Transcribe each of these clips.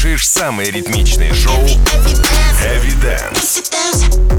слушаешь самые ритмичные шоу Heavy Dance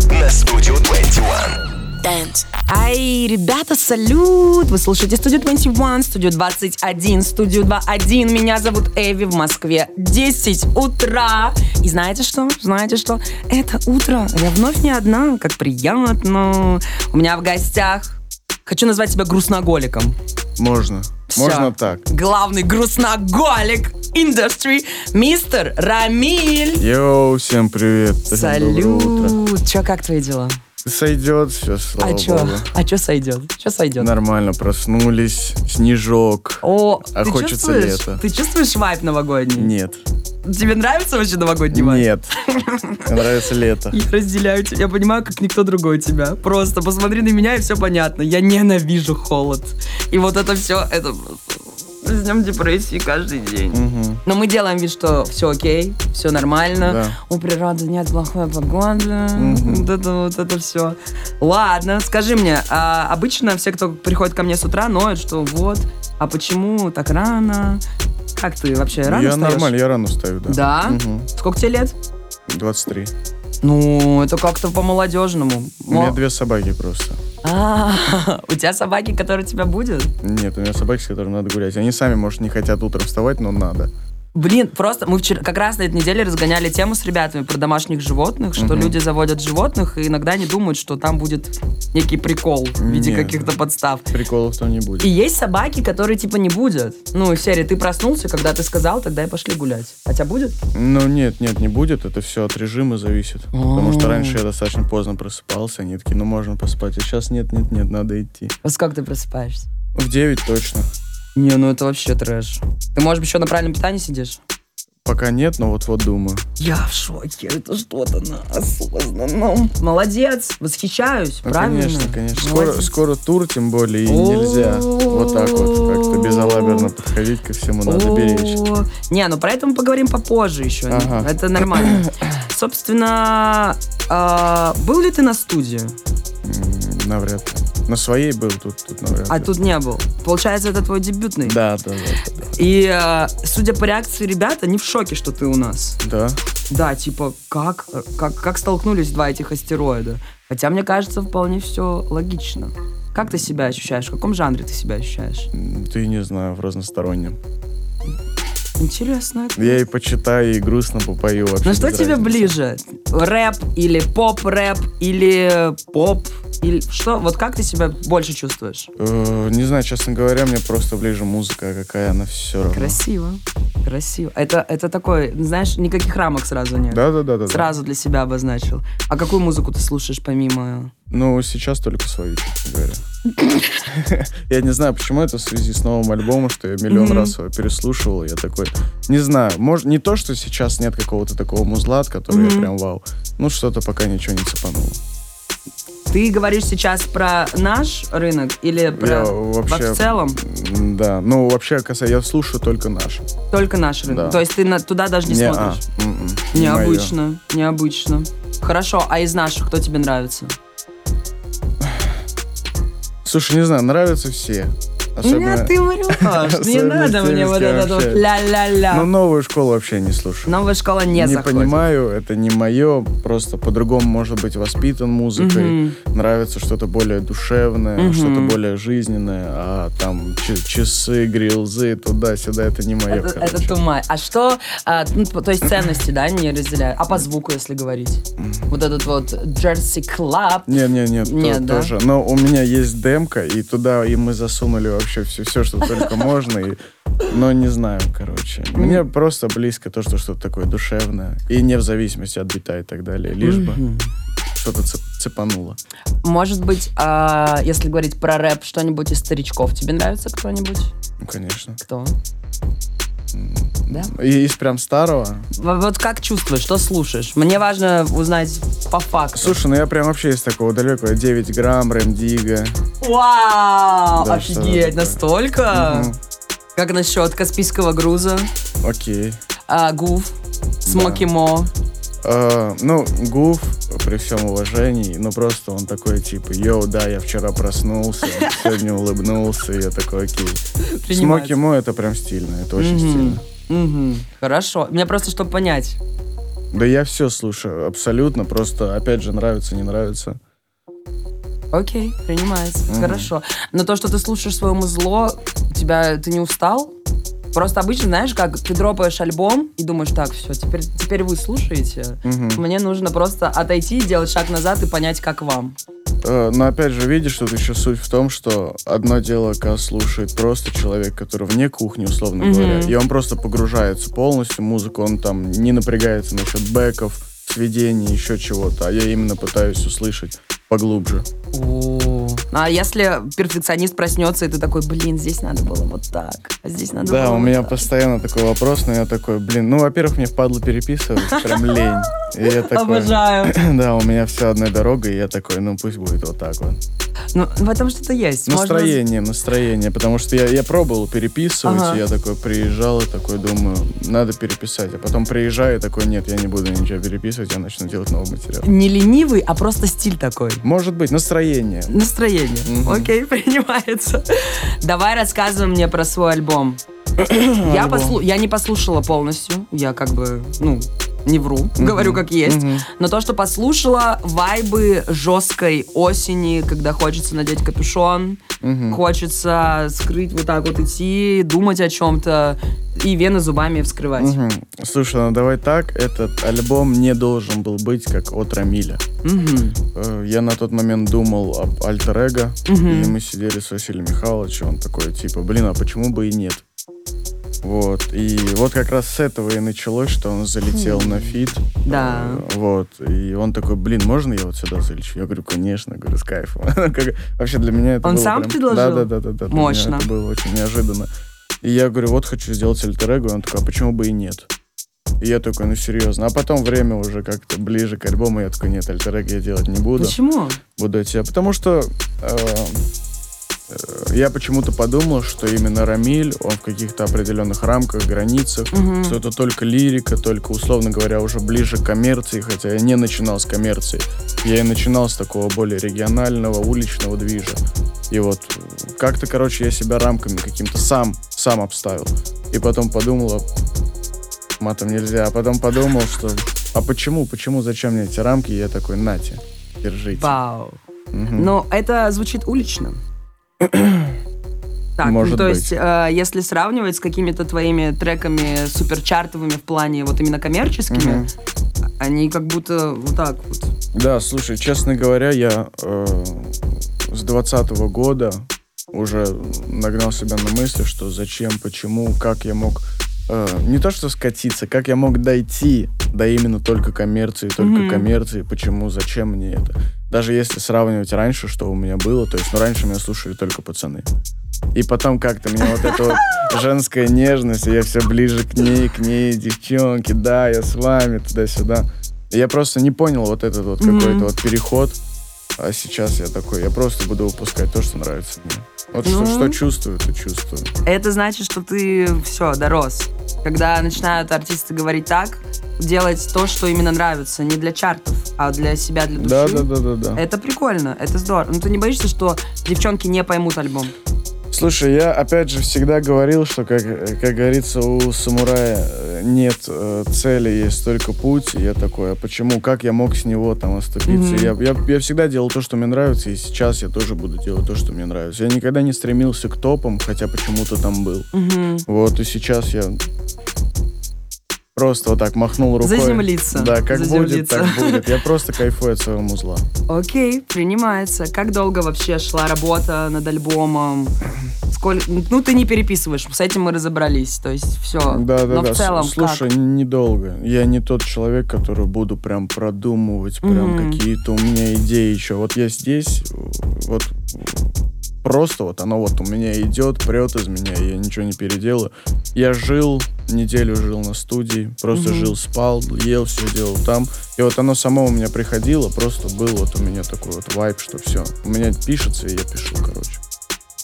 на Studio 21. Dance. Ай, ребята, салют! Вы слушаете студию 21, студию 21, студию 21. Меня зовут Эви в Москве. 10 утра. И знаете что? Знаете что? Это утро. Я вновь не одна. Как приятно. У меня в гостях... Хочу назвать тебя грустноголиком. Можно. Всё. Можно так. Главный грустноголик индустрии, мистер Рамиль. Йоу, всем привет. Салют. Че, как твои дела? Сойдет все, слава а богу. А чё сойдет? Чё сойдет? Нормально проснулись, снежок. О, А ты хочется чувствуешь, лета. Ты чувствуешь вайп новогодний? Нет. Тебе нравится вообще новогодний вайп? Нет. Мне нравится лето. Я разделяю тебя. Я понимаю, как никто другой тебя. Просто посмотри на меня, и все понятно. Я ненавижу холод. И вот это все, это. С днем депрессии каждый день. Мгм. Но мы делаем вид, что все окей, все нормально. Да. У природы нет плохой погоды. Мгм. Вот это вот это все. Ладно, скажи мне, а обычно все, кто приходит ко мне с утра, ноют, что вот, а почему так рано? Как ты вообще рано Я встаешь? нормально, я рано встаю, да. Да? Мгм. Сколько тебе лет? 23. Ну, это как-то по-молодежному. У меня Мо- две собаки просто. А, у тебя собаки, которые тебя будут? Нет, у меня собаки, с которыми надо гулять. Они сами, может, не хотят утром вставать, но надо. Блин, просто мы вчера как раз на этой неделе разгоняли тему с ребятами про домашних животных, что Мгм. люди заводят животных и иногда не думают, что там будет некий прикол в виде Нет. каких-то подстав. Приколов там не будет. И есть собаки, которые типа не будет. Ну, серии, ты проснулся, когда ты сказал, тогда и пошли гулять. Хотя будет? Ну, нет, нет, не будет. Это все от режима зависит. Потому О. что раньше я достаточно поздно просыпался. Они такие, ну, можно поспать. А сейчас нет, нет, нет, надо идти. Во сколько ты просыпаешься? В 9 точно. Не, ну это вообще трэш. Ты, может быть, еще на правильном питании сидишь? Пока нет, но вот-вот думаю. Я в шоке, это что-то неосознанном. Молодец, восхищаюсь, Ну, правильно? конечно, конечно. Скоро, скоро тур, тем более, и нельзя вот так вот как-то безалаберно подходить ко всему, надо беречь. Не, ну про это мы поговорим попозже еще. Ага. Это нормально. Собственно, а, был ли ты на студии? Навряд ли. На своей был, тут, тут навряд А тут не был. Получается, это твой дебютный. Да, да, да, да. И а, судя по реакции ребят, они в шоке, что ты у нас. Да. Да, типа, как, как, как столкнулись два этих астероида? Хотя, мне кажется, вполне все логично. Как ты себя ощущаешь? В каком жанре ты себя ощущаешь? Ты не знаю, в разностороннем. Интересно. Я и почитаю, и грустно попою вообще. Ну что тебе разницы. ближе? Рэп или поп-рэп или поп? Или что? Вот как ты себя больше чувствуешь? Э, Не знаю, честно говоря, мне просто ближе музыка, какая она все равно. Красиво. Красиво. Это, это такой, знаешь, никаких рамок сразу нет. Да, да, да, да. да. Сразу для себя обозначил. А какую музыку ты слушаешь помимо... Ну, сейчас только свою, честно говоря. Я не знаю, почему это в связи с новым альбомом, что я миллион раз его переслушивал. Я такой, не знаю, может, не то, что сейчас нет какого-то такого музла, от которого я прям вау. Ну, что-то пока ничего не цепануло. Ты говоришь сейчас про наш рынок или про... Я вообще... в целом? Да, ну, вообще, касается, я слушаю только наш. Только наш рынок. Да. То есть ты на- туда даже не, Не, смотришь? а, не моё. Необычно, необычно. Хорошо, а из наших кто тебе нравится? Слушай, не знаю, нравятся все. Особенно... Нет, ты врешь. Не надо мне вот это вот ля-ля-ля. Ну, новую школу вообще не слушаю. Новая школа не, не заходит. понимаю, это не мое, просто по-другому может быть воспитан музыкой. Нравится что-то более душевное, что-то более жизненное, а там часы, грилзы, туда-сюда, это не мое, Это, тумай. А что, а, ну, то есть ценности, да, не разделяют? А по звуку, если говорить? Вот этот вот Jersey Club. Нет, нет, нет, тоже. Но у меня есть демка, и туда и мы засунули вообще все, все что только можно. И, но не знаю, короче. Мне просто близко то, что что-то такое душевное. И не в зависимости от бита и так далее. Лишь бы что-то цеп- цепануло. Может быть, а, если говорить про рэп, что-нибудь из старичков тебе нравится кто-нибудь? Ну, конечно. Кто? Да? И из прям старого. Вот как чувствуешь, что слушаешь? Мне важно узнать по факту. Слушай, ну я прям вообще из такого далекого. 9 грамм, Рэм Дига. Вау! Да, офигеть, настолько? Мгм. Как насчет Каспийского груза, Окей. а, Гуф, Смоки Мо? А, ну, Гуф, при всем уважении, но просто он такой, типа, йоу, да, я вчера проснулся, сегодня улыбнулся, я такой, окей. Смоки Мо это прям стильно, это очень стильно. Мгм. Хорошо. Мне просто, чтобы понять. Да я все слушаю, абсолютно, просто, опять же, нравится, не нравится. Окей, принимается. Хорошо. Но то, что ты слушаешь своему зло, тебя ты не устал? Просто обычно, знаешь, как ты дропаешь альбом и думаешь, так, все, теперь, теперь вы слушаете. Мне нужно просто отойти, сделать шаг назад и понять, как вам. Э, Но опять же, видишь, тут еще суть в том, что одно дело, когда слушает просто человек, который вне кухни, условно Мгм. говоря, и он просто погружается полностью в музыку, он там не напрягается насчет бэков, сведений, еще чего-то, а я именно пытаюсь услышать поглубже. А если перфекционист проснется, и ты такой, блин, здесь надо было вот так, а здесь надо Да, было у вот меня так». постоянно такой вопрос, но я такой, блин, ну, во-первых, мне впадло переписывать, прям лень. И я такой, Обожаю. Да, у меня все одной дорогой, и я такой, ну, пусть будет вот так вот. Ну, в этом что-то есть. Можно- Настроение, настроение, потому что я, я пробовал переписывать, Ага. и я такой приезжал и такой думаю, надо переписать, а потом приезжаю и такой, нет, я не буду ничего переписывать, я начну делать новый материал. Не ленивый, а просто стиль такой. Может быть, настроение. Настроение. Мгм. Окей, принимается. Давай рассказывай мне про свой альбом. я, послу- я не послушала полностью. Я как бы, ну, не вру, говорю как есть. Мгм. Но то, что послушала, вайбы жесткой осени, когда хочется надеть капюшон, Мгм. хочется скрыть вот так вот идти, думать о чем-то и вены зубами вскрывать. Мгм. Слушай, ну давай так, этот альбом не должен был быть как от Рамиля. Э, Я на тот момент думал об альтер-эго, Мгм. и мы сидели с Василием Михайловичем, он такой, типа, блин, а почему бы и нет? Вот, и вот как раз с этого и началось, что он залетел на фит. Да. Э, Вот, и он такой, блин, можно я вот сюда залечу? Я говорю, конечно, говорю, с кайфом. Вообще для меня это Он было сам прям- предложил? Да, да, да, да, да. Мощно. Это было очень неожиданно. И я говорю, вот хочу сделать альтер и он такой, а почему бы и нет? И я такой, ну серьезно. А потом время уже как-то ближе к альбому, я такой, нет, альтер я делать не буду Почему? буду идти. А Потому что э, я почему-то подумал, что именно Рамиль, он в каких-то определенных рамках, границах, Мгм. что это только лирика, только, условно говоря, уже ближе к коммерции, хотя я не начинал с коммерции. Я и начинал с такого более регионального, уличного движа. И вот э, как-то, короче, я себя рамками каким-то сам, сам обставил. И потом подумал, матом нельзя, а потом подумал, что а почему, почему, зачем мне эти рамки? И я такой, нате, держите. Вау. Мгм. Но это звучит улично. Так, ну, Может то быть. есть, э, если сравнивать с какими-то твоими треками суперчартовыми в плане вот именно коммерческими, Мгм. они как будто вот так вот. Да, слушай, честно говоря, я э, с двадцатого года уже нагнал себя на мысли, что зачем, почему, как я мог э, не то что скатиться, как я мог дойти до именно только коммерции, только Мгм. коммерции, почему, зачем мне это. Даже если сравнивать раньше, что у меня было, то есть, ну, раньше меня слушали только пацаны. И потом как-то меня вот эта вот женская нежность, и я все ближе к ней, к ней, девчонки, да, я с вами, туда-сюда. И я просто не понял вот этот вот какой-то вот переход. А сейчас я такой, я просто буду выпускать то, что нравится мне. Вот Ну. что, что чувствую, то чувствую. Это значит, что ты все, дорос. Когда начинают артисты говорить так, делать то, что именно нравится, не для чартов, а для себя, для души. Да, да, да, да, да. Это прикольно, это здорово. Ну ты не боишься, что девчонки не поймут альбом? Слушай, я опять же всегда говорил, что, как, как говорится, у самурая нет э, цели, есть только путь. И я такой, а почему, как я мог с него там оступиться? Мгм. Я, я, я всегда делал то, что мне нравится, и сейчас я тоже буду делать то, что мне нравится. Я никогда не стремился к топам, хотя почему-то там был. Мгм. Вот, и сейчас я просто вот так махнул рукой. Заземлиться. Да, как будет, Заземлиться. так будет. Я просто кайфую от своего музла. Окей, принимается. Как долго вообще шла работа над альбомом? Сколько... Ну, ты не переписываешь, с этим мы разобрались. То есть все. Да, да, Но да. в целом Слушай, как? недолго. Я не тот человек, который буду прям продумывать, прям Мгм. какие-то у меня идеи еще. Вот я здесь, вот просто вот оно вот у меня идет, прет из меня, я ничего не переделаю. Я жил, неделю жил на студии, просто Мгм. жил, спал, ел, все делал там. И вот оно само у меня приходило, просто был вот у меня такой вот вайп, что все. У меня пишется, и я пишу, короче.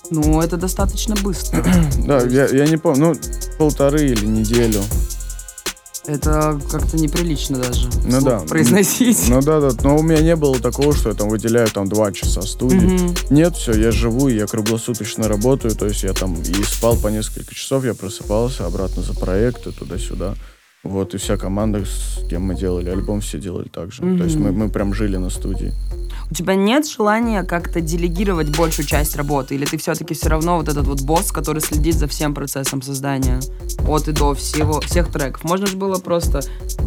Ну, это достаточно быстро. Да, я, я не помню, ну, полторы или неделю. Это как-то неприлично даже Ну да. произносить. Ну да, да, но у меня не было такого, что я там выделяю там два часа студии. Мгм. Нет, все, я живу, я круглосуточно работаю, то есть я там и спал по несколько часов, я просыпался обратно за проекты, туда-сюда. Вот, и вся команда, с кем мы делали альбом, все делали так же. То есть мы, мы прям жили на студии. У тебя нет желания как-то делегировать большую часть работы? Или ты все-таки все равно вот этот вот босс, который следит за всем процессом создания? От и до всего, всех треков. Можно же было просто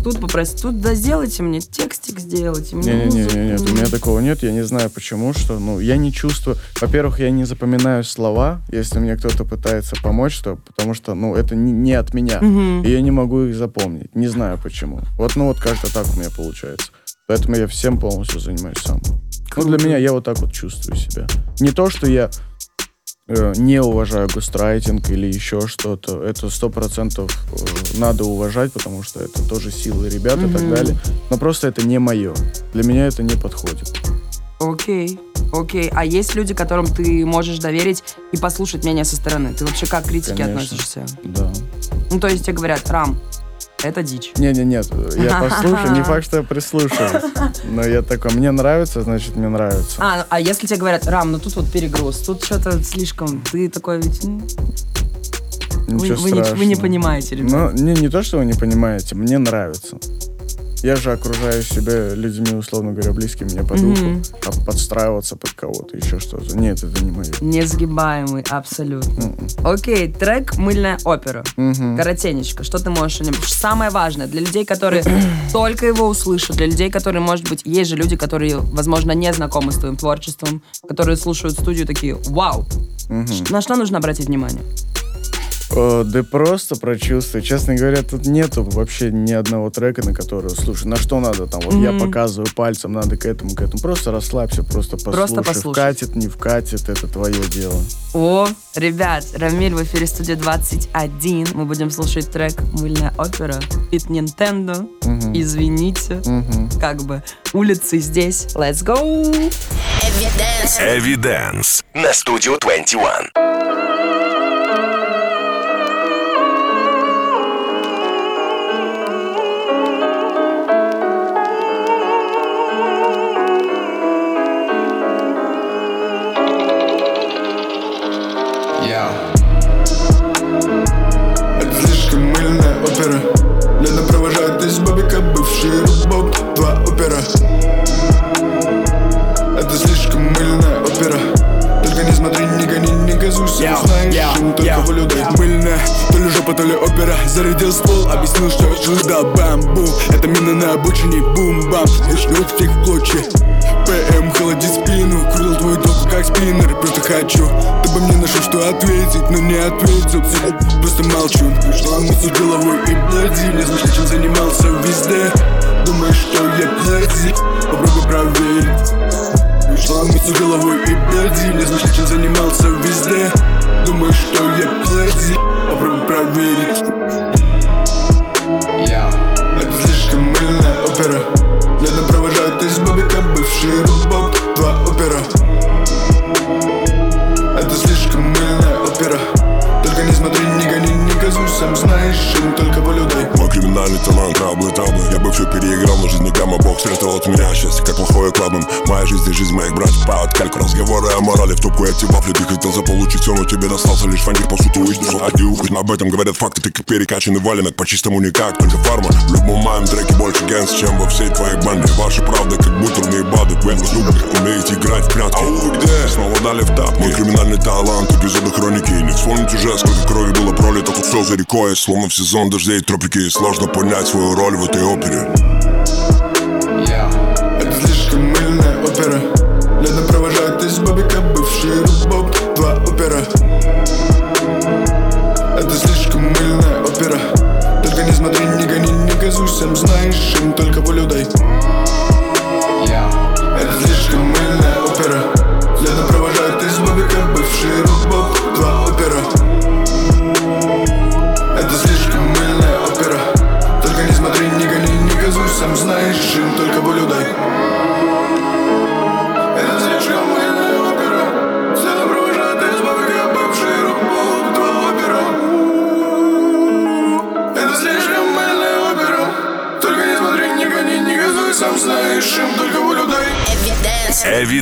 тут попросить, тут да сделайте мне текстик, сделайте мне музыку. Не-не-не, нет, у меня такого нет, я не знаю почему, что, ну, я не чувствую, во-первых, я не запоминаю слова, если мне кто-то пытается помочь, то, потому что, ну, это не, не от меня, Мгм. и я не могу их запомнить, не знаю почему. Вот, ну, вот как-то так у меня получается. Поэтому я всем полностью занимаюсь сам. Ну, для меня я вот так вот чувствую себя. Не то, что я э, не уважаю гострайтинг или еще что-то. Это сто процентов э, надо уважать, потому что это тоже силы ребят и так далее. Но просто это не мое. Для меня это не подходит. Окей, окей. А есть люди, которым ты можешь доверить и послушать мнение со стороны? Ты вообще как к критике Конечно. относишься? Да. Ну, то есть тебе говорят, Рам, это дичь. Не-не, нет, я послушаю, не факт, что я прислушаюсь. Но я такой, мне нравится, значит, мне нравится. А, а если тебе говорят, Рам, ну тут вот перегруз, тут что-то слишком, ты такой ведь... м, Вы, Ничего вы не, вы не понимаете, ребят. Ну, не, не то, что вы не понимаете, мне нравится. Я же окружаю себя людьми, условно говоря, близкими мне по духу. А подстраиваться под кого-то, еще что-то. Нет, это не мое. Несгибаемый, абсолютно. М-м. Окей, трек «Мыльная опера». Мгм. Коротенечко, что ты можешь о нем... Самое важное для людей, которые только его услышат, для людей, которые, может быть, есть же люди, которые, возможно, не знакомы с твоим творчеством, которые слушают студию такие, вау, Мгм. на что нужно обратить внимание? О, да просто прочувствуй. Честно говоря, тут нету вообще ни одного трека, на который, слушай, на что надо там, вот я Мгм. показываю пальцем, надо к этому, к этому. Просто расслабься, просто послушай. послушай. Вкатит, не вкатит, это твое дело. О, ребят, Рамиль в эфире студии 21. Мы будем слушать трек «Мыльная опера» от Nintendo. Мгм. Извините, Мгм. как бы улицы здесь. Let's go! Эвиденс на студию 21. То ли жопа, то ли опера Зарядил ствол, объяснил, что жил бамбу Это мина на обочине, бум-бам. Шлют всех в клочья ПМ холодит спину Крутил твою доку как спиннер. Просто хочу, чтобы мне нашел что ответить Но не ответил, просто молчу. Мысль головой и блади Не знаешь, чем занимался везде. Думаешь, что я плоди Попробуй проверить Что мысль головой и блади Не знаешь, чем занимался везде. Думаешь, что я плоди Попробуй проверить это слишком мыльная опера. Лето провожает из бабика бывший рубок Два опера. Это слишком мыльная опера. Только не смотри, не гони, не газуй Сам знаешь, им только волю дай Мой криминальный талант, траблы, траблы Я бы все переиграл, но жизнь гамма Бог спрятал от меня счастье, как плохое кладом Моя жизнь и жизнь моих братьев. Кальку Разговоры о морали. В тупку эти вафли Ты хотел заполучить все, но тебе достался лишь фантик По сути выждал один Хоть об этом говорят факты, ты как перекачанный валенок По-чистому никак, только фарма. В любом моем треке больше гэнс, чем во всей твоей банде. Ваша правда, как бутерные бады Вы зубы, умеете играть в прятки. А вы где? Снова дали в тап Мой криминальный талант, эпизоды хроники. Не вспомнить уже, сколько крови было пролито Тут слезы рекой, словно в сезон дождей тропики. Сложно понять свою роль в этой опере Сам знаешь, им только волю дай Это слишком мыльная опера. Лето провожает из бабика бывший рубок Два опера. Это слишком мыльная опера. Только не смотри, не гони, не газуй Сам знаешь, им только волю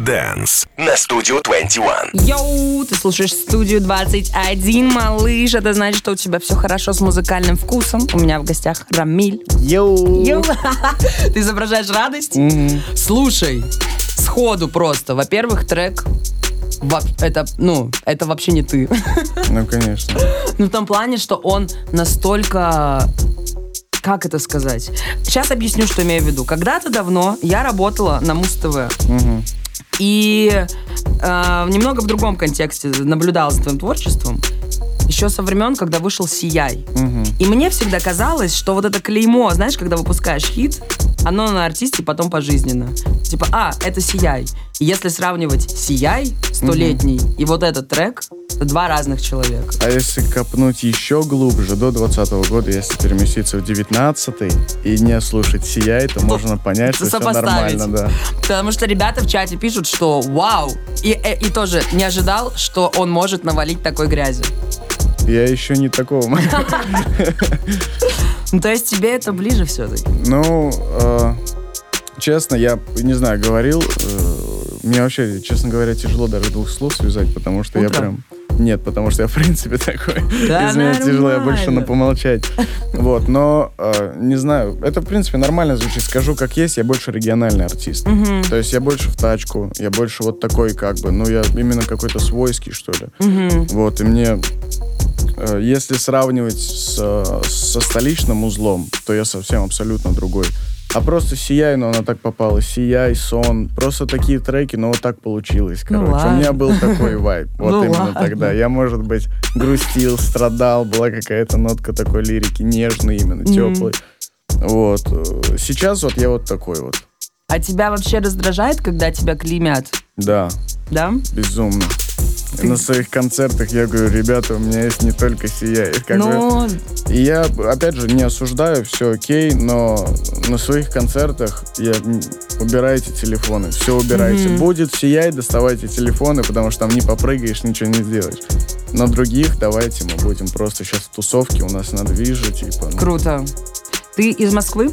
Эвиденс на студию 21. Йоу, ты слушаешь студию 21, малыш. Это значит, что у тебя все хорошо с музыкальным вкусом. У меня в гостях Рамиль. Йоу! Йоу. Ты изображаешь радость? Слушай, сходу просто. Во-первых, трек это, ну, это вообще не ты. Ну, конечно. Ну, в том плане, что он настолько... Как это сказать? Сейчас объясню, что имею в виду. Когда-то давно я работала на Муз-ТВ. Мгм. И э, немного в другом контексте наблюдала за твоим творчеством. Еще со времен, когда вышел «Сияй». Мгм. И мне всегда казалось, что вот это клеймо, знаешь, когда выпускаешь хит, оно на артисте потом пожизненно. Типа, а, это «Сияй». И если сравнивать «Сияй» столетний и вот этот трек, это два разных человека. А если копнуть еще глубже, до 20 года, если переместиться в 19 и не слушать «Сияй», то можно понять, что все нормально, да. Потому что ребята в чате пишут, что вау, и, э, и тоже не ожидал, что он может навалить такой грязи. Я еще не такого. Ну, то есть тебе это ближе все-таки. Ну, э, честно, я не знаю, говорил. э, мне вообще, честно говоря, тяжело даже двух слов связать, потому что я Утром? прям. Нет, потому что я в принципе такой. Да Из меня тяжело, я больше на помолчать. Вот, но э, не знаю, это в принципе нормально звучит. Скажу как есть, я больше региональный артист. То есть я больше в тачку, я больше вот такой как бы, ну я именно какой-то свойский что ли. Вот, и мне если сравнивать с, э, со столичным узлом, то я совсем абсолютно другой. А просто «Сияй», но она так попала. «Сияй», «Сон». Просто такие треки, но вот так получилось, Ну короче. У ладно. меня был такой вайб. Вот Ну именно ладно. тогда. Я, может быть, грустил, страдал, была какая-то нотка такой лирики, нежной именно, теплой. Вот. Э, Сейчас вот я вот такой вот. А тебя вообще раздражает, когда тебя клеймят? Да, Да? безумно. На своих концертах я говорю, ребята, у меня есть не только «Сияй». Как бы ну, И я, опять же, не осуждаю, все окей, но на своих концертах я убирайте телефоны, все убирайте. Будет сияй, доставайте телефоны, потому что там не попрыгаешь, ничего не сделаешь. На других давайте мы будем просто сейчас в тусовке, у нас на движе, типа. ну, круто. Ты из Москвы?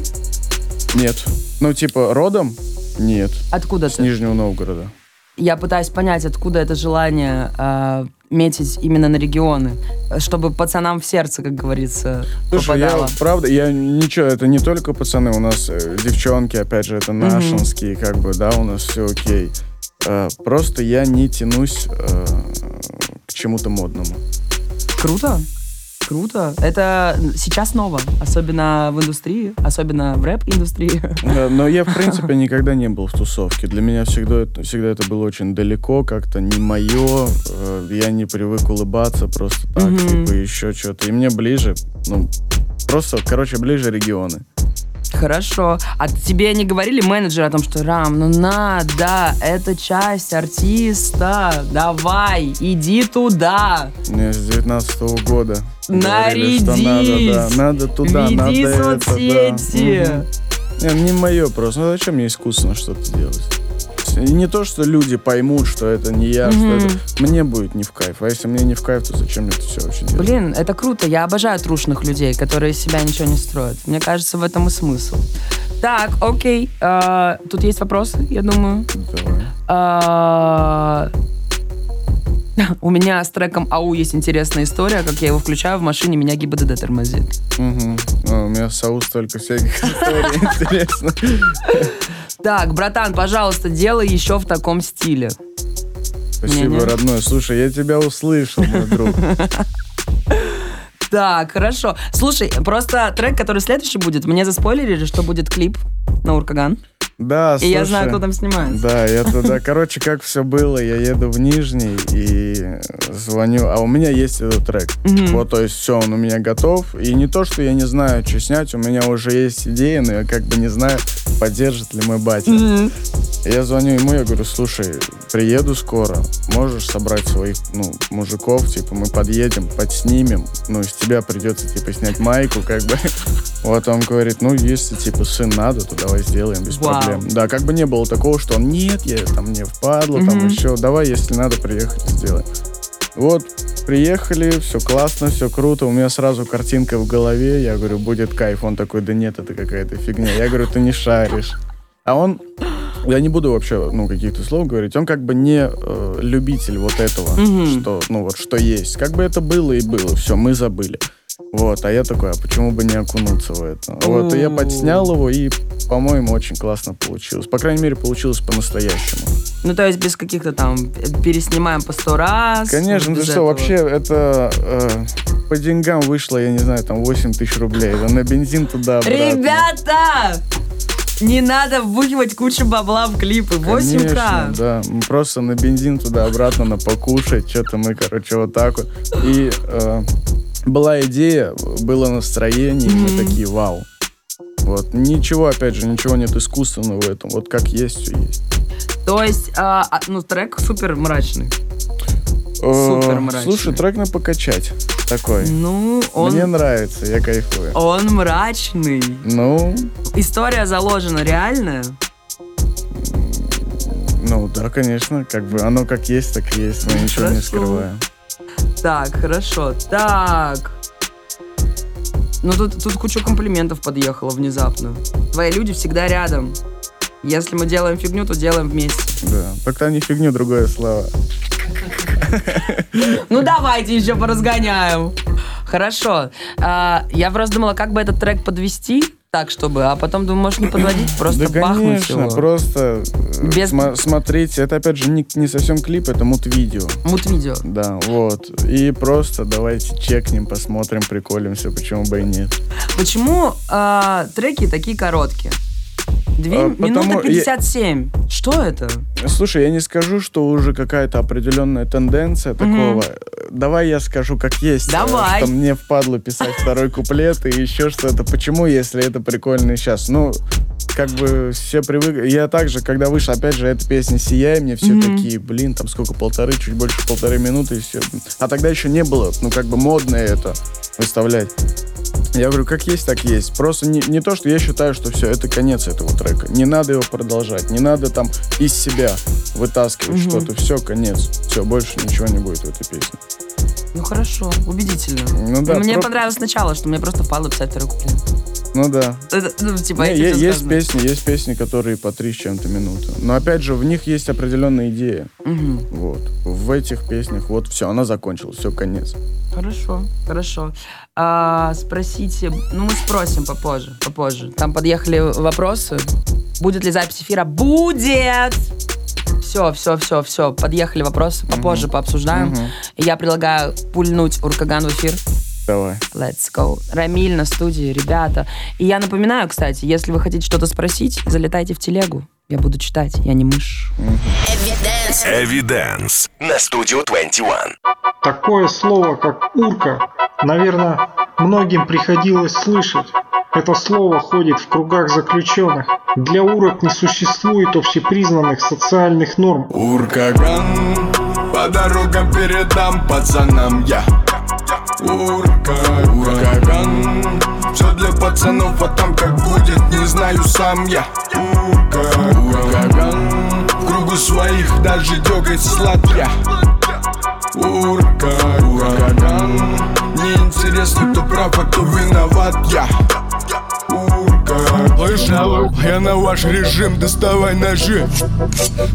Нет. Ну, типа, родом? Нет. Откуда С ты? Нижнего Новгорода. Я пытаюсь понять, откуда это желание э, метить именно на регионы, чтобы пацанам в сердце, как говорится, Слушай, я, попадало. правда, я ничего, это не только пацаны, у нас э, девчонки, опять же, это нашинские, как бы, да, у нас все окей. Э, просто я не тянусь э, к чему-то модному. Круто. Круто. Это сейчас ново, особенно в индустрии, особенно в рэп-индустрии. Да, но я, в принципе, никогда не был в тусовке. Для меня всегда, это- всегда это было очень далеко, как-то не мое. Э, Я не привык улыбаться просто так, Мгм. типа еще что-то. И мне ближе, ну, просто, короче, ближе регионы. Хорошо. А тебе не говорили менеджеры о том, что Рам, ну надо, это часть артиста, давай, иди туда, Мне с 19 года говорили, что нарядись, надо, да, надо туда, веди надо это, да. соцсети. Мгм. Не, не мое просто. Ну зачем мне искусственно что-то делать? Не то, что люди поймут, что это не я, что это... Мне будет не в кайф. А если мне не в кайф, то зачем мне это все вообще делать? Блин, это круто. Я обожаю трушных людей, которые из себя ничего не строят. Мне кажется, в этом и смысл. Так, окей. А, тут есть вопросы, я думаю. Давай. А, У меня с треком АУ есть интересная история, как я его включаю в машине, меня ГИБДД тормозит. Мгм. А, у меня соус столько всяких историй интересно. Так, братан, пожалуйста, делай еще в таком стиле. Спасибо, Не-не. родной. Слушай, я тебя услышал, мой друг. Так, хорошо. Слушай, просто трек, который следующий будет, мне заспойлерили, что будет клип на Уркаган. Да, И я знаю, слушай, кто там снимается. Да, я туда, короче, как все было, я еду в Нижний и звоню, а у меня есть этот трек. Вот, то есть все, он у меня готов. И не то, что я не знаю, что снять, у меня уже есть идея, но я как бы не знаю, поддержит ли мой батя. Я звоню ему, я говорю, слушай, приеду скоро, можешь собрать своих, ну, мужиков, типа, мы подъедем, подснимем, ну, из тебя придется, типа, снять майку, как бы. Вот он говорит, ну, если, типа, сын надо, то давай сделаем без Вау. Проблем. Да, как бы не было такого, что он, нет, я там мне впадло, там еще, давай, если надо, приехать и сделаем. Вот, приехали, все классно, все круто. У меня сразу картинка в голове. Я говорю, будет кайф. Он такой, да нет, это какая-то фигня. Я говорю, ты не шаришь. А он, я не буду вообще, ну, каких-то слов говорить, он как бы не э, любитель вот этого, что, ну, вот, что есть. Как бы это было и было, все, мы забыли. Вот, а я такой, а почему бы не окунуться в это? Вот, и я подснял его, и, по-моему, очень классно получилось. По крайней мере, получилось по-настоящему. Ну, то есть без каких-то там переснимаем по сто раз. Конечно, ты что, этого. вообще, это э, по деньгам вышло, я не знаю, там 8 тысяч рублей. На бензин туда Ребята! Не надо вбухивать кучу бабла в клипы. 8 Конечно, к. да. Мы Просто на бензин туда-обратно, на покушать. Что-то мы, короче, вот так вот. И э, была идея, было настроение, и мы такие, вау. Вот. Ничего, опять же, ничего нет искусственного в этом. Вот как есть, все есть. То есть, а, а, ну, трек супер мрачный. Э, Супер мрачный. Слушай, трек на покачать такой. Ну, он, Мне нравится, я кайфую. он мрачный. Ну, История заложена реальная. ну да, конечно, как бы оно как есть, так и есть, мы ничего не скрываем. Так, хорошо. Так. Ну, тут, тут куча комплиментов подъехала внезапно. Твои люди всегда рядом. Если мы делаем фигню, то делаем вместе. Да, только не фигню, другое слово. Ну, давайте еще поразгоняем. Хорошо. А, я просто думала, как бы этот трек подвести так, чтобы... А потом думаю, может, не подводить, просто да, бахнуть конечно, его. просто э, Без- сма- смотрите, это опять же не, не совсем клип, это мут-видео. Мут-видео. Да, вот. И просто давайте чекнем, посмотрим, приколимся, почему бы и нет. Почему а, треки такие короткие? Две А, минуты потому- 57. Что это? Слушай, я не скажу, что уже какая-то определенная тенденция такого. Давай я скажу, как есть. э, Давай. Что мне впадло писать второй куплет и еще что-то. Почему, если это прикольно сейчас? Ну, как бы все привыкли. Я также, когда вышла, опять же, эта песня «Сияй», мне все такие, блин, там сколько, полторы, чуть больше полторы минуты и все. А тогда еще не было, ну, как бы модно это выставлять. Я говорю, как есть, так есть. Просто не, не то, что я считаю, что все, это конец этого трека. Не надо его продолжать. Не надо там из себя вытаскивать что-то. Все, конец. Все, больше ничего не будет в этой песне. Ну хорошо, убедительно. Ну да, Мне про- понравилось сначала, что мне просто впало писать второй куплет. Ну да. Это, ну, типа, Не, е- есть сказано. песни, есть песни, которые по три с чем-то минуты. Но опять же, в них есть определенная идея. Мгм. Вот. В этих песнях вот все, она закончилась, все, конец. Хорошо, хорошо. А, спросите, ну мы спросим попозже, попозже. Там подъехали вопросы. Будет ли запись эфира? Будет! Все, все, все, все. Подъехали вопросы, попозже пообсуждаем. И я предлагаю пульнуть Уркаган в эфир. Давай. Let's go. Рамиль на студии, ребята. И я напоминаю, кстати, если вы хотите что-то спросить, залетайте в телегу. Я буду читать, я не мышь. Эвиденс на студию 21. Такое слово, как урка, наверное, многим приходилось слышать. Это слово ходит в кругах заключенных. Для урок не существует общепризнанных социальных норм. Уркаган По дорогам передам пацанам я Урка, уркаган Все для пацанов, а там как будет, не знаю сам я. Урка, уркаган В кругу своих даже деготь сладкая Урка, ураган Неинтересно, кто прав, а кто виноват я. Урка, Слышал, я на ваш режим, доставай ножи.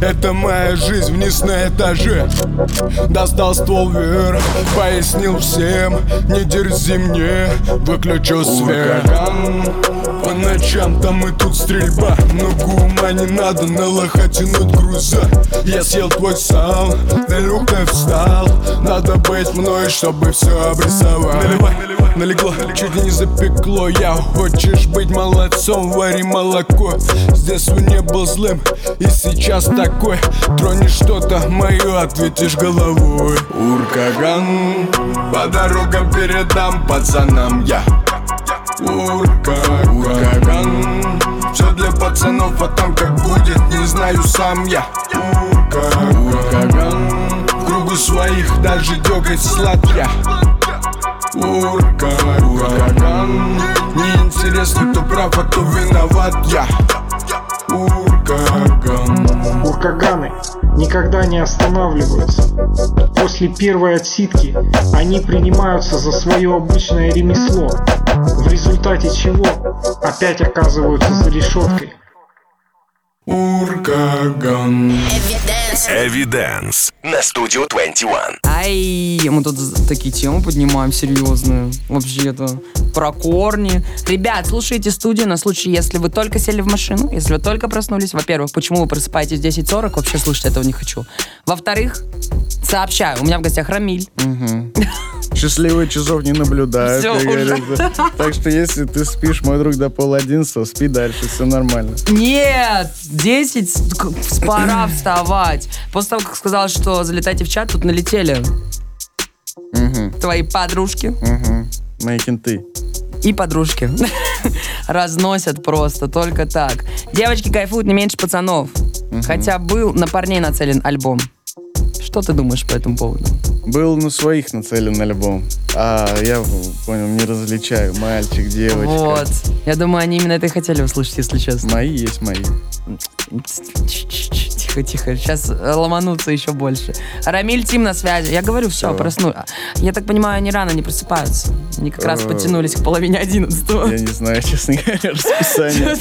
Это моя жизнь вниз на этаже. Достал ствол вверх, пояснил всем Не дерзи мне, выключу свет. По ночам там и тут стрельба Много ума не надо на лоха тянуть груза. Я съел твой сал, на люкой встал. Надо быть мной, чтобы все обрисовать. Наливай, налегло, чуть не запекло. Я хочешь быть молодцом, вари молоко. С детства не был злым и сейчас такой. Тронешь что-то мое, ответишь головой. Уркаган, по дорогам передам пацанам я. Урка, ураган Все для пацанов, а там как будет, не знаю сам я. Урка, ураган В кругу своих даже деготь сладкая Урка, ураган Неинтересно, кто прав, а кто виноват я Уркаган Уркаганы никогда не останавливаются. После первой отсидки они принимаются за свое обычное ремесло, в результате чего опять оказываются за решеткой. Уркаган. Эвиденс на студию 21. Ай, мы тут такие темы поднимаем серьезные. Вообще-то про корни. Ребят, слушайте студию на случай, если вы только сели в машину, если вы только проснулись. Во-первых, почему вы просыпаетесь в 10.40? Вообще слушать этого не хочу. Во-вторых, сообщаю, у меня в гостях Рамиль. Счастливые часов не наблюдают. Так что если ты спишь, мой друг, до пол одиннадцатого, спи дальше, все нормально. Нет, 10 к- пора вставать. После того, как сказал, что залетайте в чат, тут налетели твои подружки. Мои кенты. и подружки. Разносят просто, только так. Девочки кайфуют не меньше пацанов. Хотя был на парней нацелен альбом. Что ты думаешь по этому поводу? Был на своих нацелен альбом. А я понял, не различаю. Мальчик, девочка. Вот. Я думаю, они именно это и хотели услышать, если честно. Мои есть мои. Тихо, тихо. Сейчас ломанутся еще больше. Рамиль Тим на связи. Я говорю, все, Всё. просну. Я так понимаю, они рано не просыпаются. Они как раз Э, подтянулись к половине одиннадцатого. Я не знаю, честно говоря, расписание.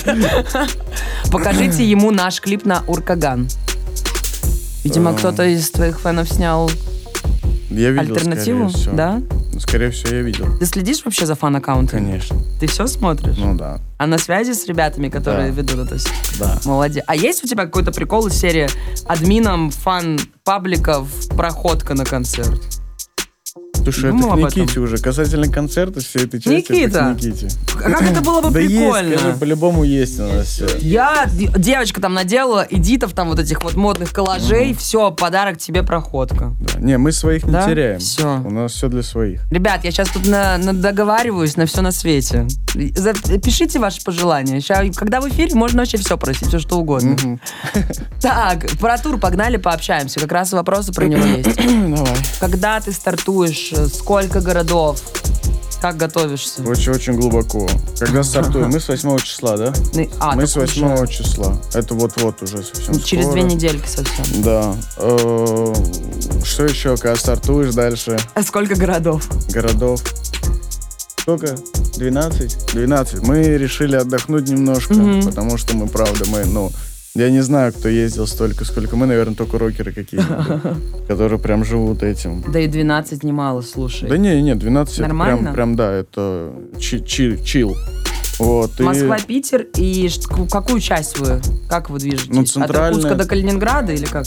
Покажите ему наш клип на Уркаган. Видимо, Эм. кто-то из твоих фанов снял Я видел, альтернативу, скорее всего. да? Ну, Скорее всего, я видел. Ты следишь вообще за фан-аккаунтами? Конечно. Ты все смотришь? Ну да. А на связи с ребятами, которые Да. ведут это все? Да. Молодец. А есть у тебя какой-то прикол из серии админом фан-пабликов проходка на концерт? Слушай, Думал это к этом? Никите уже. Касательно концерта, все этой части, это Никита! к Никите. Как это было бы Да есть, прикольно? скажи, по-любому есть у нас все. Я, девочка там наделала эдитов там вот этих вот модных коллажей, все, подарок тебе проходка. Не, мы своих не Да? теряем. Всё. У нас все для своих. Ребят, я сейчас тут на, на- договариваюсь на все на свете. Пишите ваши пожелания. Ща, когда в эфире, можно вообще все просить, все что угодно. Так, про тур погнали, пообщаемся. Как раз вопросы про него есть. Давай. Когда ты стартуешь? Сколько городов? Как готовишься? Очень-очень глубоко. Когда стартуем? Мы с 8 числа, да? А, Мы с 8 уже. числа. Это вот-вот уже совсем Через скоро. две недельки совсем. Да. Э, Что еще, когда стартуешь дальше? А сколько городов? Городов. Сколько? 12? 12. Мы решили отдохнуть немножко, Мгм. потому что мы, правда, мы, ну, я не знаю, кто ездил столько, сколько мы, наверное, только рокеры какие-нибудь, которые прям живут этим. Да и 12 немало, слушай. Да не, не, 12 это Нормально? прям, прям, да, это чи- чи- чил. Вот, и- Москва, Питер и ш- к- какую часть вы? Как вы движетесь? Ну, От центральная. Иркутска до Калининграда или как?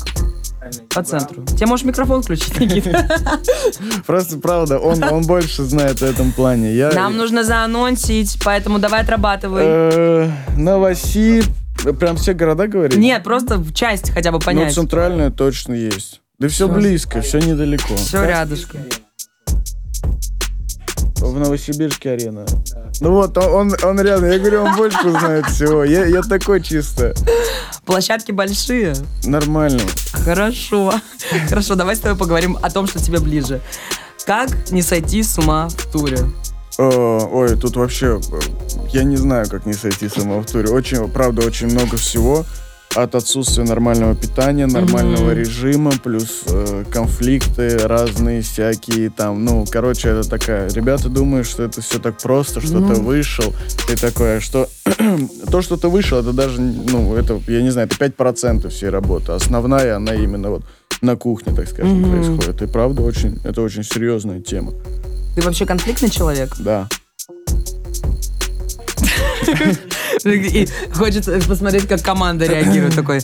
По центру. Тебе можешь микрофон включить, Никита? Просто правда, он, он больше знает в этом плане. Я, Нам нужно заанонсить, поэтому давай отрабатывай. Э, Новосиб, прям все города говорить? Нет, просто в часть хотя бы Ну, понять. центральная точно есть. Да все Всё. близко, все недалеко. Все рядышком. В Новосибирске арена. Ну вот, он, он, он рядом. Я говорю, он больше знает всего. Я, я такой чисто. Площадки большие. Нормально. Хорошо. Хорошо, давай с тобой поговорим о том, что тебе ближе. Как не сойти с ума в туре? Э, ой, тут вообще, э, я не знаю, как не сойти с туре. Очень, правда, очень много всего. От отсутствия нормального питания, нормального Мгм. режима, плюс э, конфликты разные всякие там. Ну, короче, это такая. Ребята думают, что это все так просто, что Ну. ты вышел, ты такое, что то, что ты вышел, это даже, ну, это, я не знаю, это 5% всей работы. Основная, она именно вот на кухне, так скажем, Мгм. происходит. И правда, очень, это очень серьезная тема. Ты вообще конфликтный человек? Да. И хочется посмотреть, как команда реагирует. Такой,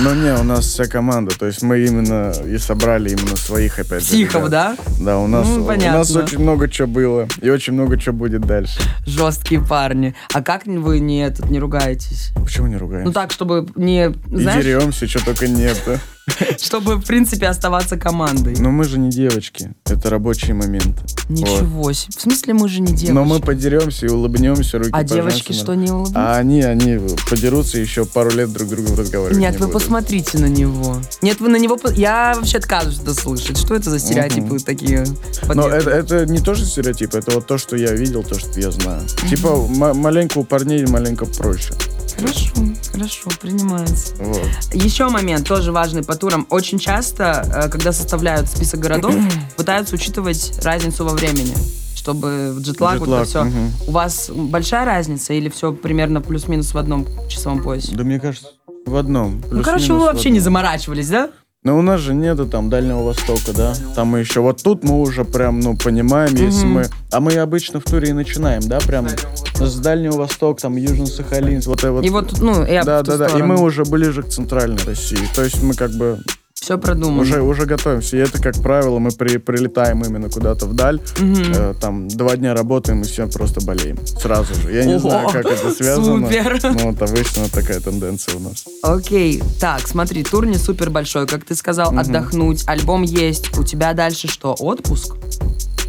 Но не, у нас вся команда, то есть мы именно и собрали именно своих опять же. Тихого, ребят. да? Да, у нас, Ну, у нас очень много чего было и очень много чего будет дальше. Жесткие парни. А как вы не, тут не ругаетесь? Почему не ругаемся? Ну так, чтобы не, и знаешь, деремся, что только нет. чтобы, в принципе, оставаться командой. Но мы же не девочки, это рабочие моменты. Вот. Ничего себе. В смысле, мы же не девочки. Но мы подеремся и улыбнемся, руки А девочки но- что, не улыбнутся? А они, они подерутся и еще пару лет друг другу разговаривать Нет, не вы будут. посмотрите на него. Нет, вы на него... Я вообще отказываюсь это слышать. Что это за стереотипы такие? Но подъехали? это, это не тоже стереотип, это вот то, что я видел, то, что я знаю. Типа ма- маленько у парней маленько проще. Хорошо, хорошо, принимается. Вот. Еще момент, тоже важный по турам. Очень часто, э, когда составляют список городов, пытаются учитывать разницу во времени. чтобы в джетлаг, вот Джетлаг, это все. мгм. У вас большая разница или все примерно плюс-минус в одном часовом поясе? Да мне кажется, в одном. ну, короче, вы вообще не заморачивались, да? Но у нас же нету там Дальнего Востока, да? Там мы еще... Вот тут мы уже прям, ну, понимаем, если мы... А мы обычно в туре и начинаем, да? Прям с Дальнего Востока, там, Южно-Сахалинск, вот это вот... И вот, ну, я да, да, да. И мы уже ближе к центральной России. То есть мы как бы Все продумано. уже, уже готовимся. И это, как правило, мы при, прилетаем именно куда-то вдаль. э, там два дня работаем и все просто болеем. Сразу же. Я не Ого, знаю, как это связано. супер. Но вот обычно такая тенденция у нас. Окей, так, смотри, тур не супер большой, как ты сказал, отдохнуть, альбом есть, у тебя дальше что, отпуск?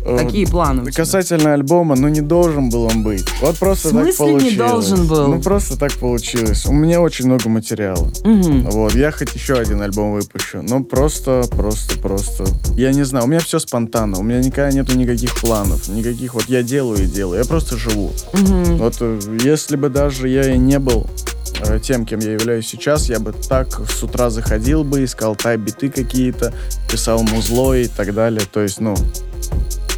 Э, Какие планы? Касательно альбома, ну не должен был он быть. Вот просто В смысле так не получилось. должен был? Ну просто так получилось. У меня очень много материала. Мгм. Вот, я хоть еще один альбом выпущу. Но просто, просто, просто. Я не знаю, у меня все спонтанно. У меня никогда нету никаких планов. Никаких вот я делаю и делаю. Я просто живу. Мгм. Вот э, если бы даже я и не был э, тем, кем я являюсь сейчас, я бы так с утра заходил бы, искал тайп-биты какие-то, писал музло и так далее. То есть, ну,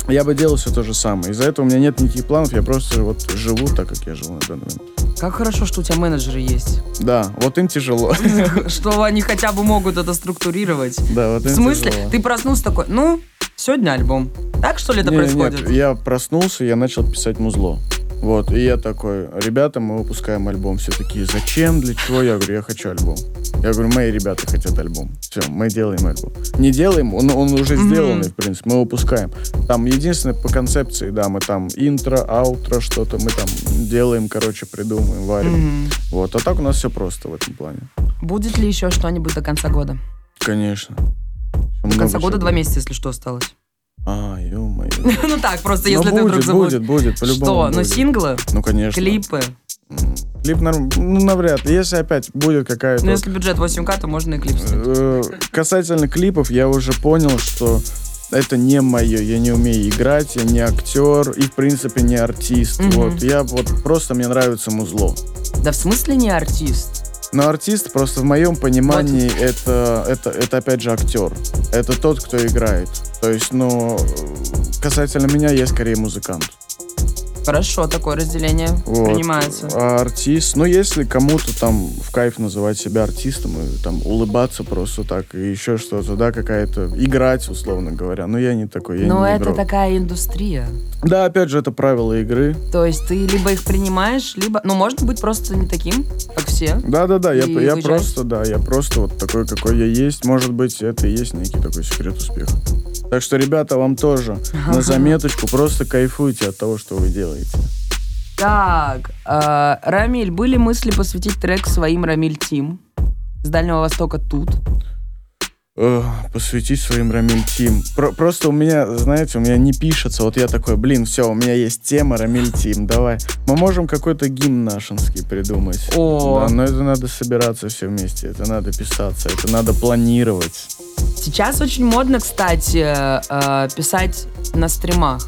я бы делал все то же самое. Из-за этого у меня нет никаких планов, я просто вот живу так, как я живу на данный момент. Как хорошо, что у тебя менеджеры есть. Да, вот им тяжело. Что они хотя бы могут это структурировать. Да, вот В им смысле? тяжело. Ты проснулся такой, ну, сегодня альбом. Так что ли это Не, происходит? Нет, я проснулся, я начал писать музло. Вот, и я такой, ребята, мы выпускаем альбом. Все такие, зачем, для чего? Я говорю, я хочу альбом. Я говорю, мои ребята хотят альбом. Все, мы делаем альбом. Не делаем, он, он уже сделанный, в принципе, мы выпускаем. Там единственное по концепции, да, мы там интро, аутро, что-то мы там делаем, короче, придумываем, варим. Мгм. Вот, а так у нас все просто в этом плане. Будет ли еще что-нибудь до конца года? Конечно. До конца года два месяца, если что, осталось. А, ё-моё. Ну так, просто Ну, если ты вдруг забыл. будет, будет, по-любому Что? Ну синглы, Ну, конечно. клипы. Клип норм... Ну, навряд ли. Если опять будет какая-то... Ну если бюджет 8К, то можно и клип снять. Э, Касательно клипов, я уже понял, что это не мое. Я не умею играть, я не актер и, в принципе, не артист. Вот. Я вот просто мне нравится музло. Да в смысле не артист? Но артист просто в моем понимании это, это, это опять же актер. Это тот, кто играет. То есть, ну, касательно меня, я скорее музыкант. Хорошо, такое разделение Вот. принимается. А артист, ну, если кому-то там в кайф называть себя артистом и там улыбаться просто так, и еще что-то, да, какая-то, играть, условно говоря. Но я не такой, я Но не это игрок. такая индустрия. Да, опять же, это правила игры. То есть ты либо их принимаешь, либо... Ну, можно быть просто не таким, как все. Да-да-да, я, И я уезжать. просто, да, я просто вот такой, какой я есть. Может быть, это и есть некий такой секрет успеха. Так что, ребята, вам тоже на заметочку, просто кайфуйте от того, что вы делаете. Так, э, Рамиль, были мысли посвятить трек своим Рамиль Тим? С Дальнего Востока тут. Э, посвятить своим Рамиль Тим. Про- просто у меня, знаете, у меня не пишется. Вот я такой, блин, все, у меня есть тема Рамиль Тим, давай. Мы можем какой-то гимн нашинский придумать. О. Да, но это надо собираться все вместе, это надо писаться, это надо планировать. Сейчас очень модно, кстати, э, писать на стримах.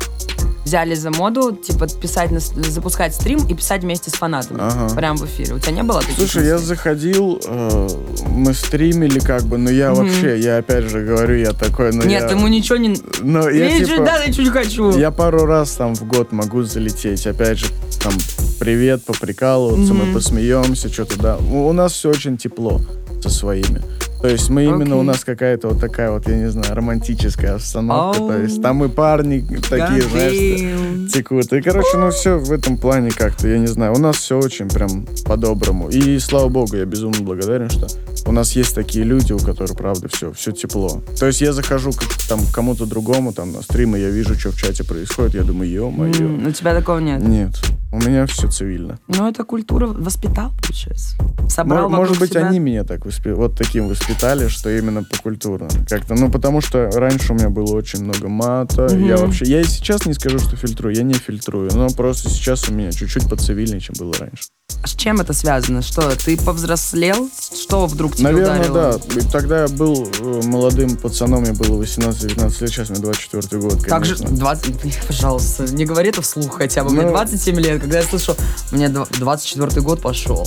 Взяли за моду, типа, писать на запускать стрим и писать вместе с фанатами. Ага. Прям в эфире. У тебя не было таких Слушай, я мыслей? заходил, э, мы стримили как бы, но я вообще, я опять же говорю, я такой, ну Нет, я... ему ничего не... Ну, я, Я ничего, типа, да, ничего не хочу. я пару раз там в год могу залететь, опять же, там, привет, поприкалываться, мы посмеемся, что-то, да. У нас все очень тепло со своими. То есть мы именно, Окей. у нас какая-то вот такая вот, я не знаю, романтическая обстановка. Ау. То есть там и парни такие, знаешь, Goddamn. текут. И, короче, ну все в этом плане как-то, я не знаю, у нас все очень прям по-доброму. И слава богу, я безумно благодарен, что у нас есть такие люди, у которых, правда, все, все тепло. То есть я захожу к там, к кому-то другому там на стрим, и я вижу, что в чате происходит, я думаю, ё-моё. М, У тебя такого нет. Нет, у меня все цивильно. Ну, это культура воспитал, получается. Собрал Мо- Может быть, себя. они меня так воспи- вот таким воспитали, что именно по культурно. Как-то, ну, потому что раньше у меня было очень много мата. Я вообще, я и сейчас не скажу, что фильтрую, я не фильтрую, но просто сейчас у меня чуть-чуть поцивильнее, чем было раньше. С чем это связано? Что, ты повзрослел? Что вдруг тебе Наверное, ударило? да. Тогда я был э, молодым пацаном, мне было 18-19 лет, сейчас мне 24 год, Как же, конечно. 20, пожалуйста, не говори это вслух хотя бы. Мне Ну. 27 лет, когда я слышу, мне дв- 24 год пошел.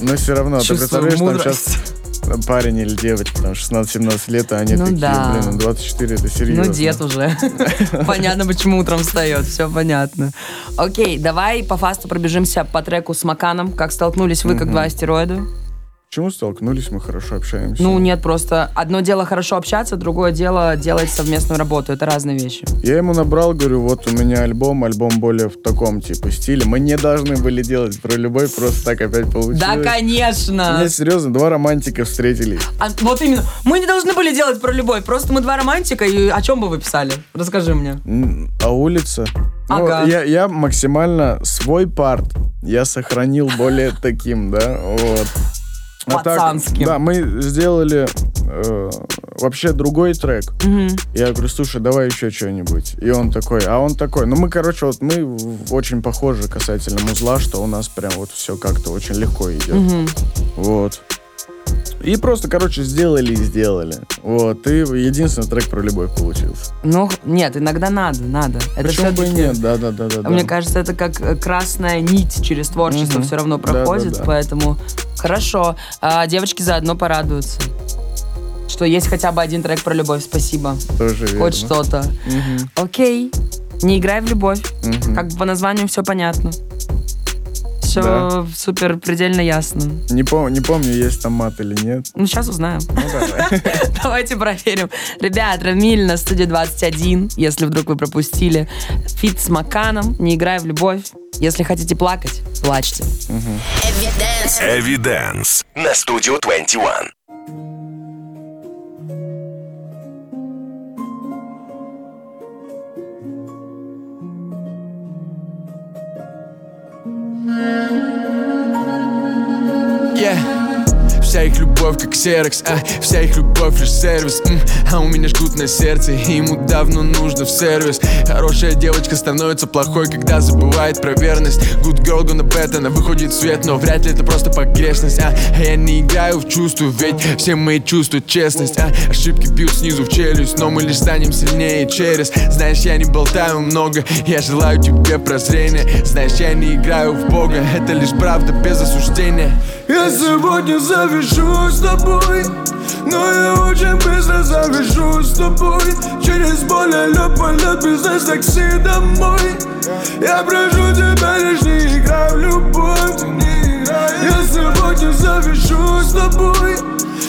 Но все равно, ты Чувствую представляешь, там мудрость. сейчас парень или девочка, там 16-17 лет, а они Ну такие, да. блин, ну 24 это серьезно. Ну, дед уже. Понятно, почему утром встает. Все понятно. Окей, давай по фасту пробежимся по треку с Маканом. Как столкнулись вы, как два астероида? Почему столкнулись, мы хорошо общаемся. Ну, нет, просто одно дело хорошо общаться, другое дело делать совместную работу. Это разные вещи. Я ему набрал, говорю, вот у меня альбом, альбом более в таком типа стиле. Мы не должны были делать про любовь, просто так опять получилось. Да, конечно. меня серьезно, два романтика встретились. А, вот именно. Мы не должны были делать про любовь. Просто мы два романтика. И о чем бы вы писали? Расскажи мне. А улица? Ну, Ага. я, я максимально свой парт я сохранил более таким, да, вот. А так, Пацанским. да, мы сделали э, вообще другой трек. Мгм. Я говорю, слушай, давай еще что-нибудь. И он такой, а он такой. Ну, мы, короче, вот мы очень похожи касательно музла, что у нас прям вот все как-то очень легко идет. Мгм. Вот. И просто, короче, сделали и сделали. Вот. И единственный трек про любовь получился. Ну, нет, иногда надо, надо. Это Почему бы и нет? Да, да, да, да. Мне да. кажется, это как э, красная нить через творчество Мгм. все равно Да, да, проходит, да. поэтому хорошо. А девочки заодно порадуются, что есть хотя бы один трек про любовь. Спасибо. Тоже верно. Хоть что-то. Мгм, Окей. Не играй в любовь. мгм. Как бы по названию все понятно. Все Да. супер предельно ясно. Не, пом- не помню, есть там мат или нет. Ну, сейчас узнаем. Ну, давай. Давайте проверим. Ребят, Рамиль на студии 21, если вдруг вы пропустили. Фит с Маканом, не играй в любовь. Если хотите плакать, плачьте. Эвиденс на студию 21. Yeah. Вся их любовь как ксерокс, а вся их любовь лишь сервис м, А у меня жгут на сердце, и ему давно нужно в сервис. Хорошая девочка становится плохой, когда забывает про верность. Good girl gonna bet, она выходит в свет, но вряд ли это просто погрешность А, а я не играю в чувства, ведь все мои чувства честность А. Ошибки бьют снизу в челюсть, но мы лишь станем сильнее через. Знаешь, я не болтаю много, я желаю тебе прозрения. Знаешь, я не играю в Бога, это лишь правда без осуждения. Я сегодня завяжу с тобой Но я очень быстро завяжу с тобой. Через более лёпа лет бизнес такси домой. Я прошу тебя лишь не играй в любовь Я сегодня завяжу с тобой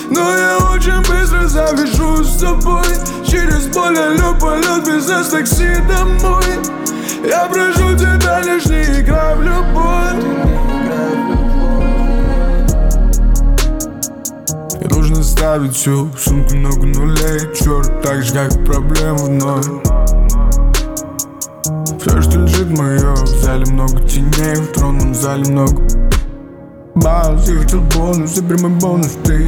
но я очень быстро завяжу с тобой. Через более лёпа лет бизнес такси домой. Я прошу тебя лишь не играй в любовь Оставить всю сумку много нулей Черт, так же как и проблем вновь Все, что лежит мое В зале много теней В тронном зале много Баллс, я хотел бонус Теперь мой бонус ты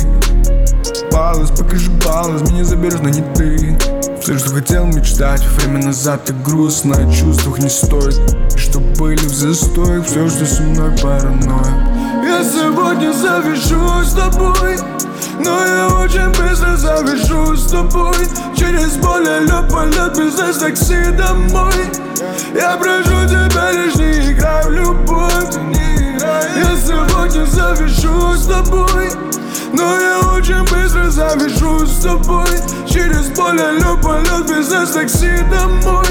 Баллас, покажи баллас Меня заберешь, но не ты. Все, что хотел мечтать Время назад так грустно О чувствах не стоит Что были в застоях Все, что со мной паранойя. Я сегодня завяжу с тобой но я очень быстро завяжу с тобой. Через более лёпа лет бизнес такси домой. Я прошу тебя лишь не играй в любовь. Я сегодня завяжу с тобой. Но я очень быстро завяжу с тобой. Через более лёпа лет бизнес такси домой.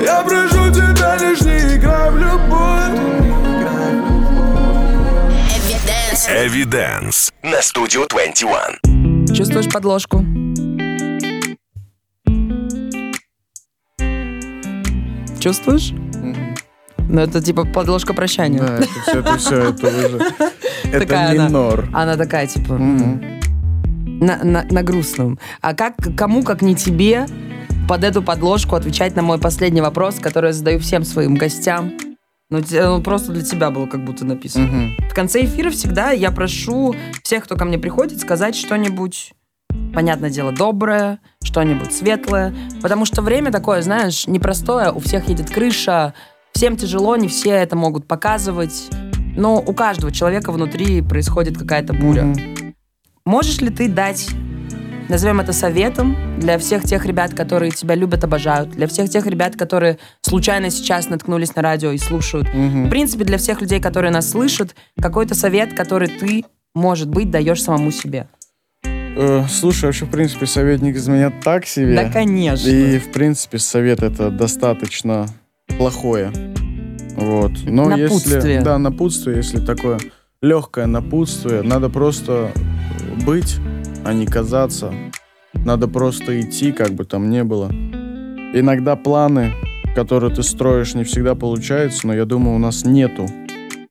Я прошу тебя лишь не играй в любовь Эвиденс на студию 21. Чувствуешь подложку? Чувствуешь? Ну, это типа подложка прощания. Да, это все, это все, это уже... Это Такая она. минор. Она такая, типа, на- на грустном. А как, кому, как не тебе, под эту подложку отвечать на мой последний вопрос, который я задаю всем своим гостям? Ну, те- ну, просто для тебя было как будто написано. Мгм. В конце эфира всегда я прошу всех, кто ко мне приходит, сказать что-нибудь, понятное дело, доброе, что-нибудь светлое. Потому что время такое, знаешь, непростое, у всех едет крыша, всем тяжело, не все это могут показывать. Но у каждого человека внутри происходит какая-то буря. Мгм. Можешь ли ты дать, назовем это советом, для всех тех ребят, которые тебя любят, обожают, для всех тех ребят, которые случайно сейчас наткнулись на радио и слушают, Мгм. в принципе, для всех людей, которые нас слышат, какой-то совет, который ты, может быть, даешь самому себе? Э, слушай, вообще, в принципе, советник из меня так себе. Да, конечно. И, в принципе, совет это достаточно плохое. Вот. Но Напутствие. если... Да, напутствие, если такое легкое напутствие, надо просто быть, а не казаться. Надо просто идти, как бы там ни было. Иногда планы, которые ты строишь, не всегда получаются, но я думаю, у нас нету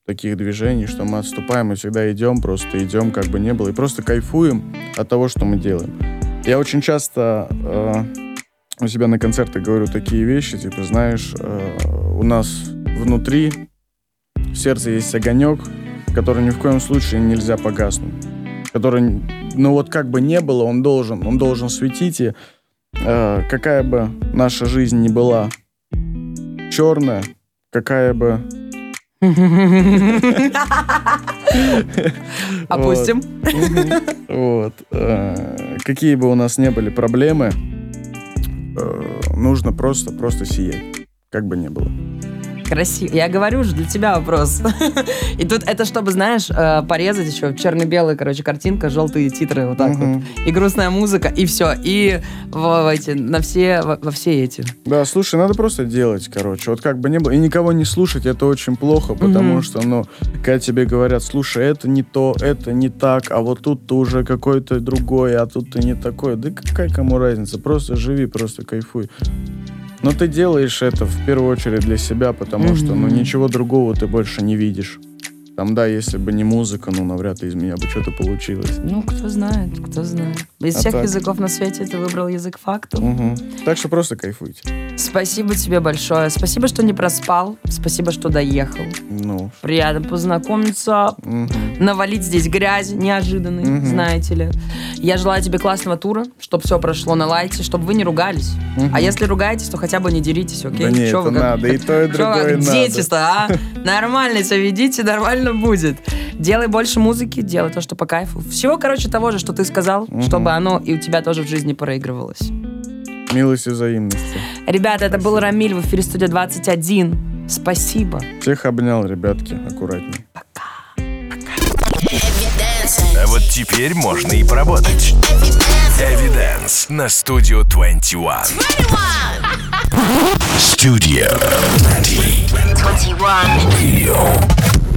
таких движений, что мы отступаем и всегда идем, просто идем, как бы не было, и просто кайфуем от того, что мы делаем. Я очень часто э, у себя на концертах говорю такие вещи, типа, знаешь, э, у нас внутри в сердце есть огонек, который ни в коем случае нельзя погаснуть. Который, ну вот как бы не было, он должен, он должен светить, и э, какая бы наша жизнь ни была черная, какая бы Опустим. Вот. Э, Какие бы у нас не были проблемы, э, нужно просто, просто сиять. Как бы ни было. Красиво. Я говорю же, для тебя вопрос. И тут это, чтобы, знаешь, э, порезать еще черно-белая, короче, картинка, желтые титры, вот так вот. И грустная музыка, и все. И в, эти, на все, во, во все эти. Да, слушай, надо просто делать, короче. Вот как бы не было. И никого не слушать, это очень плохо, потому что, ну, когда тебе говорят, слушай, это не то, это не так, а вот тут ты уже какой-то другой, а тут ты не такой. Да какая кому разница? Просто живи, просто кайфуй. Но ты делаешь это в первую очередь для себя, потому что, ну, ничего другого ты больше не видишь. Там, да, если бы не музыка, ну, навряд ли из меня бы что-то получилось. Ну, кто знает, кто знает. Из А всех так? языков на свете ты выбрал язык фактов. Мгм. Так что просто кайфуйте. Спасибо тебе большое. Спасибо, что не проспал. Спасибо, что доехал. Ну, Приятно познакомиться. мгм. Навалить здесь грязи неожиданной, Мгм. знаете ли. Я желаю тебе классного тура, чтобы все прошло на лайте, чтобы вы не ругались. Мгм. А если ругаетесь, то хотя бы не деритесь, окей? Да не, Чё это вы как- надо, и то, и другое надо. дети-то, а? Нормально себя ведите, нормально будет. Делай больше музыки, делай то, что по кайфу. Всего, короче, того же, что ты сказал, чтобы оно и у тебя тоже в жизни проигрывалось. Милость и взаимности. Ребята, это был Рамиль в эфире студия 21. Спасибо. Всех обнял, ребятки, аккуратней. А вот теперь можно и поработать. Эвиденс на студию 21. Studio 21. 21. Radio.